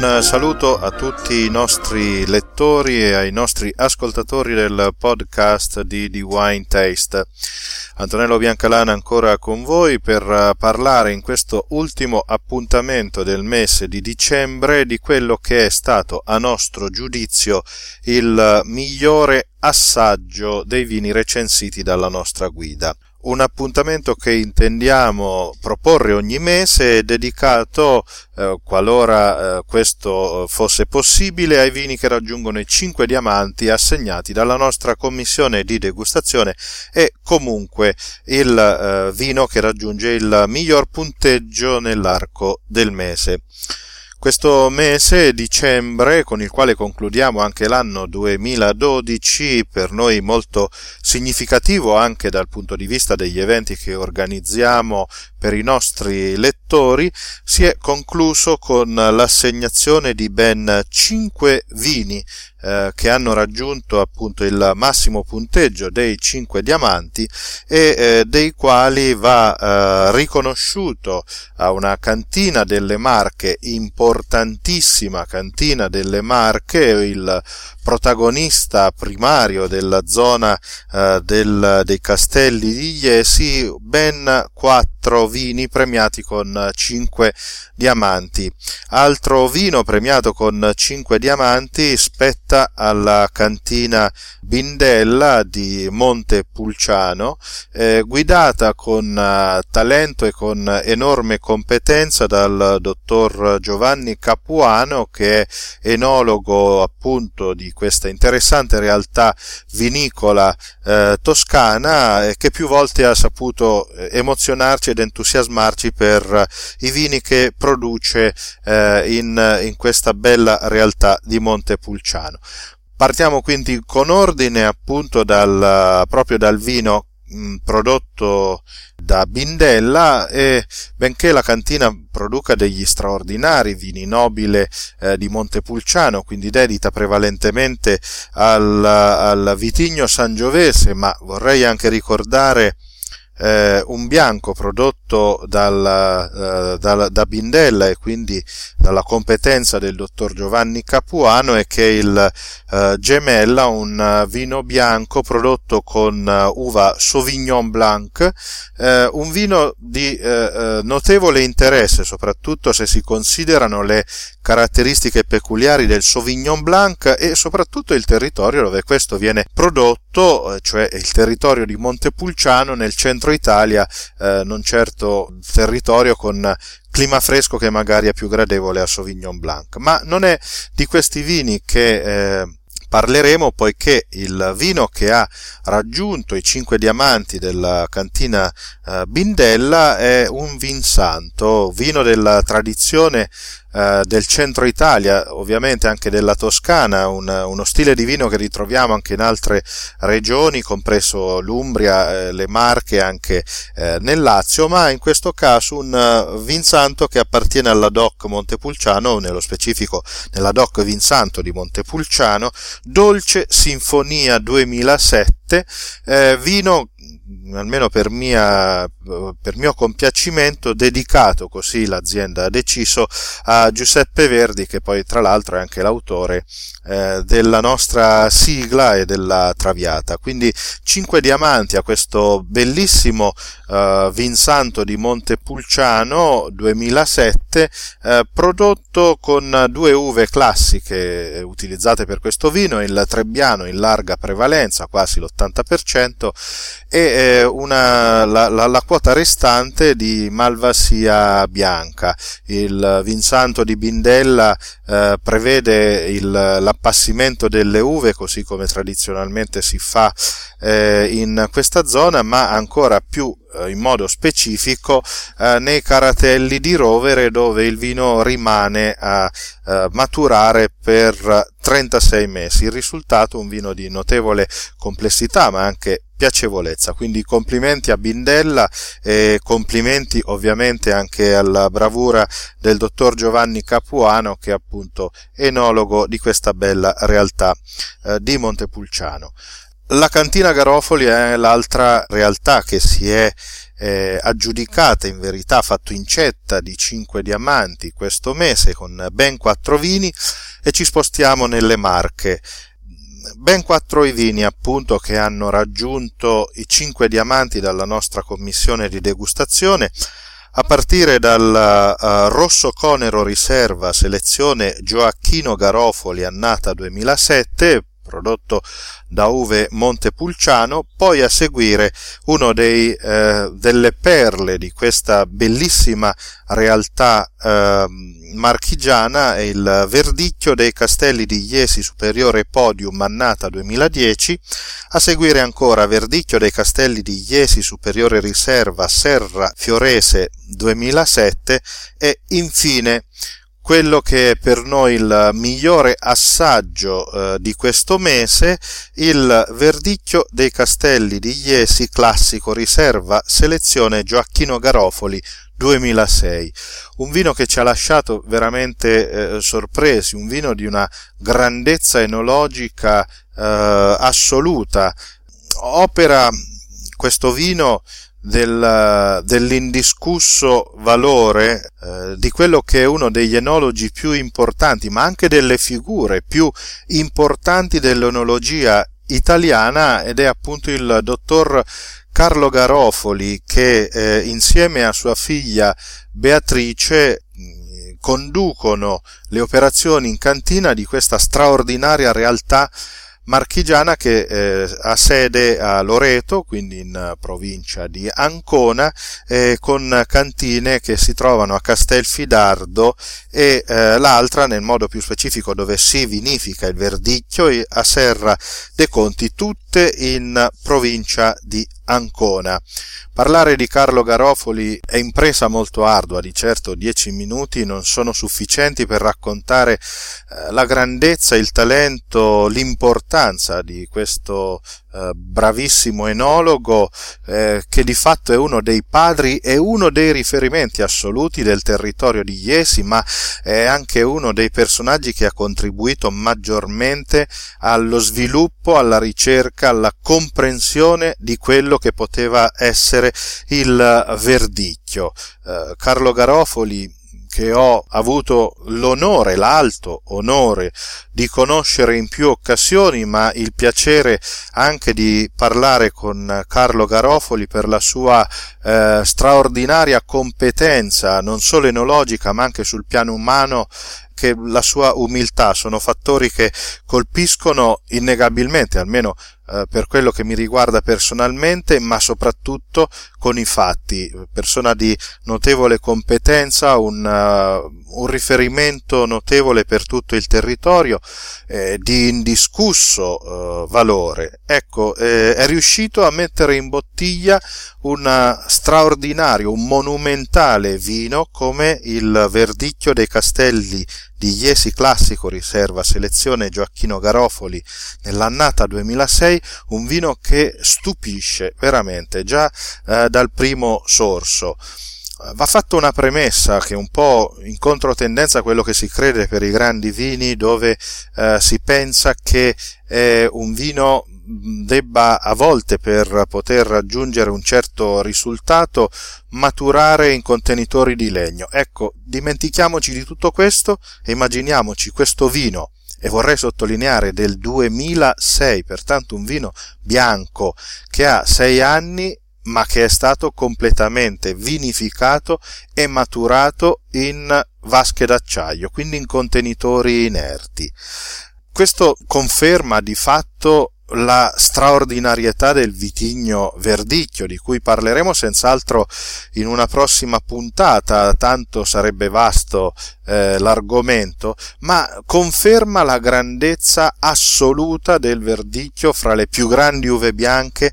Un saluto a tutti i nostri lettori e ai nostri ascoltatori del podcast di The Wine Taste. Antonello Biancalana ancora con voi per parlare in questo ultimo appuntamento del mese di dicembre di quello che è stato a nostro giudizio il migliore assaggio dei vini recensiti dalla nostra guida un appuntamento che intendiamo proporre ogni mese dedicato, eh, qualora eh, questo fosse possibile, ai vini che raggiungono i 5 diamanti assegnati dalla nostra commissione di degustazione e comunque il eh, vino che raggiunge il miglior punteggio nell'arco del mese. Questo mese, dicembre, con il quale concludiamo anche l'anno 2012, per noi molto significativo anche dal punto di vista degli eventi che organizziamo per i nostri lettori, si è concluso con l'assegnazione di ben 5 vini eh, che hanno raggiunto appunto il massimo punteggio dei 5 diamanti e eh, dei quali va eh, riconosciuto a una cantina delle Marche, importantissima cantina delle Marche, il protagonista primario della zona eh, del, dei castelli di Iesi, ben quattro vini premiati con cinque diamanti. Altro vino premiato con cinque diamanti spetta alla cantina Bindella di Montepulciano, eh, guidata con uh, talento e con enorme competenza dal dottor Giovanni Capuano, che è enologo appunto di questa interessante realtà vinicola eh, toscana e che più volte ha saputo eh, emozionarci ed entusiasmarci per i vini che produce eh, in, in questa bella realtà di Montepulciano. Partiamo quindi con ordine appunto dal, proprio dal vino prodotto da Bindella e benché la cantina produca degli straordinari vini nobile eh, di Montepulciano, quindi dedita prevalentemente al, al vitigno sangiovese, ma vorrei anche ricordare eh, un bianco prodotto dal, eh, dal, da Bindella e quindi dalla competenza del dottor Giovanni Capuano e che il eh, Gemella, un vino bianco prodotto con uh, uva Sauvignon Blanc, eh, un vino di eh, eh, notevole interesse soprattutto se si considerano le caratteristiche peculiari del Sauvignon Blanc e soprattutto il territorio dove questo viene prodotto, cioè il territorio di Montepulciano nel centro centro Italia, eh, non certo territorio con clima fresco che magari è più gradevole a Sauvignon Blanc. Ma non è di questi vini che eh, parleremo poiché il vino che ha raggiunto i 5 diamanti della cantina eh, Bindella è un vin santo, vino della tradizione eh, del centro Italia, ovviamente anche della Toscana, un, uno stile di vino che ritroviamo anche in altre regioni, compreso l'Umbria, eh, le Marche, anche nel Lazio, ma in questo caso un Vinsanto che appartiene alla DOC Montepulciano, nello specifico nella DOC Vinsanto di Montepulciano, Dolce Sinfonia 2007, eh, vino almeno per, mia, per mio compiacimento, dedicato così l'azienda ha deciso a Giuseppe Verdi, che poi tra l'altro è anche l'autore eh, della nostra sigla e della traviata. Quindi 5 diamanti a questo bellissimo eh, Vinsanto di Montepulciano 2007, eh, prodotto con due uve classiche utilizzate per questo vino, il Trebbiano in larga prevalenza, quasi l'80%, e eh, una, la, la, la, quota restante di Malvasia bianca. Il Vinsanto di Bindella eh, prevede il, l'appassimento delle uve così come tradizionalmente si fa eh, in questa zona, ma ancora più in modo specifico eh, nei caratelli di rovere dove il vino rimane a eh, maturare per 36 mesi. Il risultato è un vino di notevole complessità ma anche piacevolezza. Quindi complimenti a Bindella e complimenti ovviamente anche alla bravura del dottor Giovanni Capuano che è appunto enologo di questa bella realtà eh, di Montepulciano. La cantina Garofoli è l'altra realtà che si è eh, aggiudicata in verità fatto incetta di 5 diamanti questo mese con ben 4 vini e ci spostiamo nelle Marche. Ben quattro i vini appunto che hanno raggiunto i 5 diamanti dalla nostra commissione di degustazione a partire dal uh, Rosso Conero Riserva selezione Gioacchino Garofoli annata 2007 prodotto da Uve Montepulciano, poi a seguire uno dei, eh, delle perle di questa bellissima realtà eh, marchigiana il Verdicchio dei Castelli di Iesi Superiore Podium Annata 2010, a seguire ancora Verdicchio dei Castelli di Iesi Superiore Riserva Serra Fiorese 2007 e infine quello che è per noi il migliore assaggio eh, di questo mese, il Verdicchio dei Castelli di Iesi Classico Riserva Selezione Gioacchino Garofoli 2006. Un vino che ci ha lasciato veramente eh, sorpresi, un vino di una grandezza enologica eh, assoluta. Opera questo vino del, dell'indiscusso valore eh, di quello che è uno degli enologi più importanti, ma anche delle figure più importanti dell'enologia italiana ed è appunto il dottor Carlo Garofoli che eh, insieme a sua figlia Beatrice conducono le operazioni in cantina di questa straordinaria realtà marchigiana che eh, ha sede a Loreto, quindi in provincia di Ancona, eh, con cantine che si trovano a Castelfidardo e eh, l'altra, nel modo più specifico, dove si vinifica il verdicchio, a Serra de Conti, tutte in provincia di Ancona. Parlare di Carlo Garofoli è impresa molto ardua, di certo dieci minuti non sono sufficienti per raccontare eh, la grandezza, il talento, l'importanza di questo eh, bravissimo enologo eh, che di fatto è uno dei padri e uno dei riferimenti assoluti del territorio di Iesi, ma è anche uno dei personaggi che ha contribuito maggiormente allo sviluppo, alla ricerca, alla comprensione di quello che poteva essere il verdicchio. Eh, Carlo Garofoli che ho avuto l'onore, l'alto onore di conoscere in più occasioni, ma il piacere anche di parlare con Carlo Garofoli per la sua eh, straordinaria competenza, non solo enologica, ma anche sul piano umano che la sua umiltà sono fattori che colpiscono innegabilmente, almeno eh, per quello che mi riguarda personalmente, ma soprattutto con i fatti. Persona di notevole competenza, un, uh, un riferimento notevole per tutto il territorio, eh, di indiscusso uh, valore. Ecco, eh, è riuscito a mettere in bottiglia un straordinario, un monumentale vino come il Verdicchio dei Castelli di Iesi Classico Riserva Selezione Gioacchino Garofoli nell'annata 2006, un vino che stupisce veramente già eh, dal primo sorso. Va fatta una premessa che è un po' in controtendenza a quello che si crede per i grandi vini dove eh, si pensa che è un vino debba a volte per poter raggiungere un certo risultato maturare in contenitori di legno. Ecco, dimentichiamoci di tutto questo e immaginiamoci questo vino e vorrei sottolineare del 2006, pertanto un vino bianco che ha 6 anni ma che è stato completamente vinificato e maturato in vasche d'acciaio, quindi in contenitori inerti. Questo conferma di fatto la straordinarietà del vitigno verdicchio, di cui parleremo senz'altro in una prossima puntata, tanto sarebbe vasto eh, l'argomento, ma conferma la grandezza assoluta del verdicchio fra le più grandi uve bianche,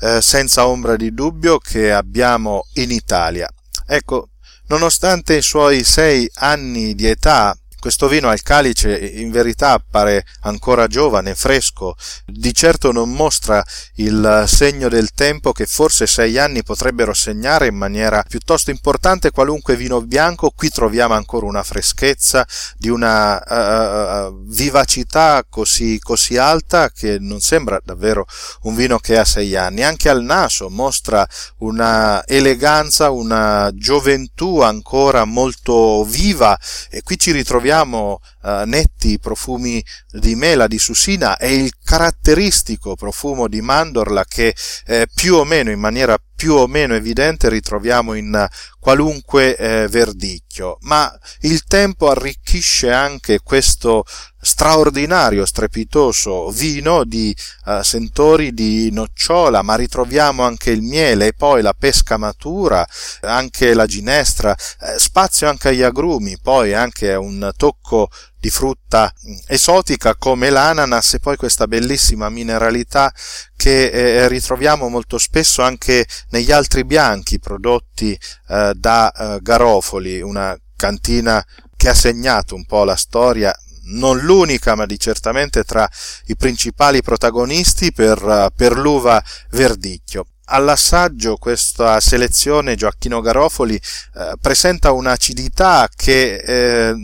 eh, senza ombra di dubbio, che abbiamo in Italia. Ecco, nonostante i suoi sei anni di età, questo vino al calice in verità appare ancora giovane, fresco, di certo non mostra il segno del tempo che forse sei anni potrebbero segnare in maniera piuttosto importante qualunque vino bianco. Qui troviamo ancora una freschezza di una uh, vivacità così, così alta che non sembra davvero un vino che ha sei anni. Anche al naso mostra una eleganza, una gioventù ancora molto viva e qui ci ritroviamo troviamo uh, netti profumi di mela, di susina e il caratteristico profumo di mandorla che eh, più o meno in maniera più o meno evidente ritroviamo in qualunque eh, verdicchio, ma il tempo arricchisce anche questo straordinario, strepitoso vino di uh, sentori di nocciola, ma ritroviamo anche il miele e poi la pesca matura, anche la ginestra, eh, spazio anche agli agrumi, poi anche un tocco di frutta esotica come l'ananas e poi questa bellissima mineralità che eh, ritroviamo molto spesso anche negli altri bianchi prodotti eh, da eh, Garofoli, una cantina che ha segnato un po' la storia non l'unica, ma di certamente tra i principali protagonisti per, per l'uva verdicchio. All'assaggio questa selezione Gioacchino Garofoli eh, presenta un'acidità che eh,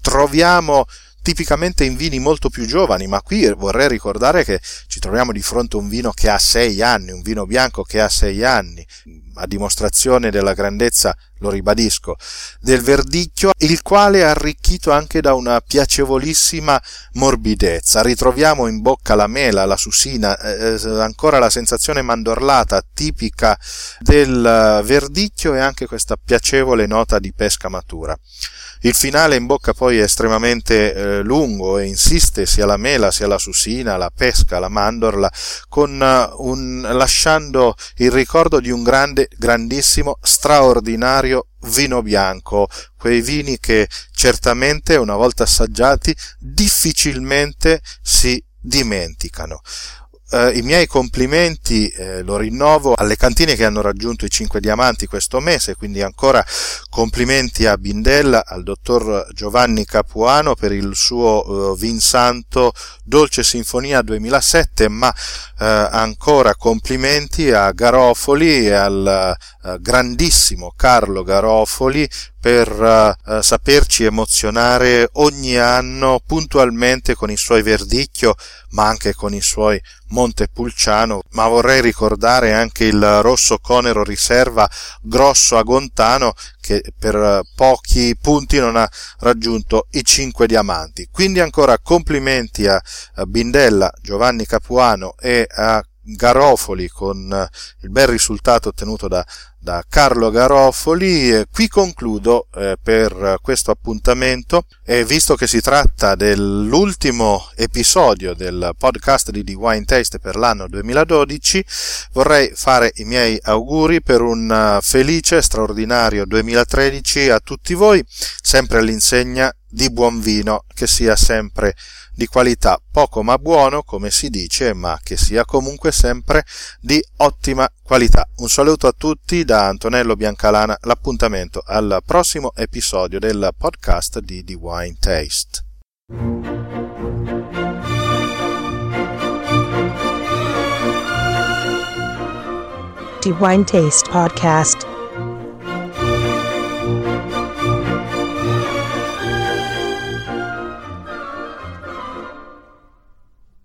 troviamo tipicamente in vini molto più giovani, ma qui vorrei ricordare che ci troviamo di fronte a un vino che ha sei anni, un vino bianco che ha sei anni, a dimostrazione della grandezza, lo ribadisco, del verdicchio, il quale è arricchito anche da una piacevolissima morbidezza. Ritroviamo in bocca la mela, la susina, eh, eh ancora la sensazione mandorlata tipica del verdicchio e anche questa piacevole nota di pesca matura. Il finale in bocca poi è estremamente eh, lungo e insiste sia la mela sia la susina, la pesca, la mandorla, con, uh, un, lasciando il ricordo di un grande, grandissimo, straordinario vino bianco, quei vini che certamente una volta assaggiati difficilmente si dimenticano eh, i miei complimenti, eh, lo rinnovo, alle cantine che hanno raggiunto i 5 diamanti questo mese, quindi ancora complimenti a Bindella, al dottor Giovanni Capuano per il suo eh, Vinsanto Dolce Sinfonia 2007, ma eh, ancora complimenti a Garofoli e al eh, grandissimo Carlo Garofoli per uh, saperci emozionare ogni anno puntualmente con i suoi Verdicchio, ma anche con i suoi Montepulciano, ma vorrei ricordare anche il Rosso Conero Riserva Grosso Agontano che per pochi punti non ha raggiunto i 5 diamanti. Quindi ancora complimenti a Bindella, Giovanni Capuano e a Garofoli con eh, il bel risultato ottenuto da, da Carlo Garofoli. E qui concludo eh, per questo appuntamento e visto che si tratta dell'ultimo episodio del podcast di The Wine Taste per l'anno 2012, vorrei fare i miei auguri per un eh, felice, straordinario 2013 a tutti voi, sempre all'insegna di buon vino, che sia sempre di qualità poco ma buono, come si dice, ma che sia comunque sempre di ottima qualità. Un saluto a tutti da Antonello Biancalana, l'appuntamento al prossimo episodio del podcast di The Wine Taste. The Wine Taste Podcast